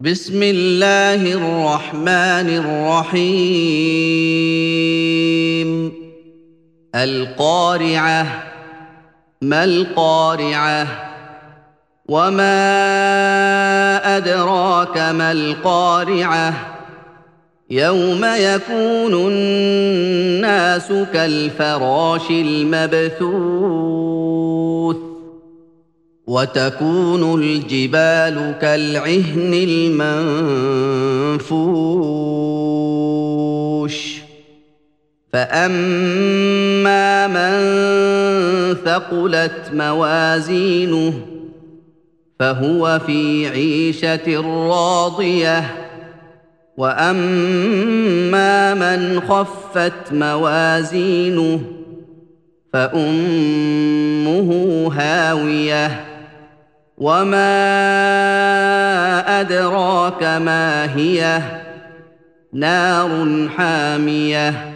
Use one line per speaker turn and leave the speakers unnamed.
بسم الله الرحمن الرحيم. القارعة ما القارعة؟ وما أدراك ما القارعة؟ يوم يكون الناس كالفراش المبثوث. وتكون الجبال كالعهن المنفوش. فأما من ثقلت موازينه فهو في عيشة راضية. وأما من خفت موازينه فأمه هاوية. وما ادراك ما هي نار حاميه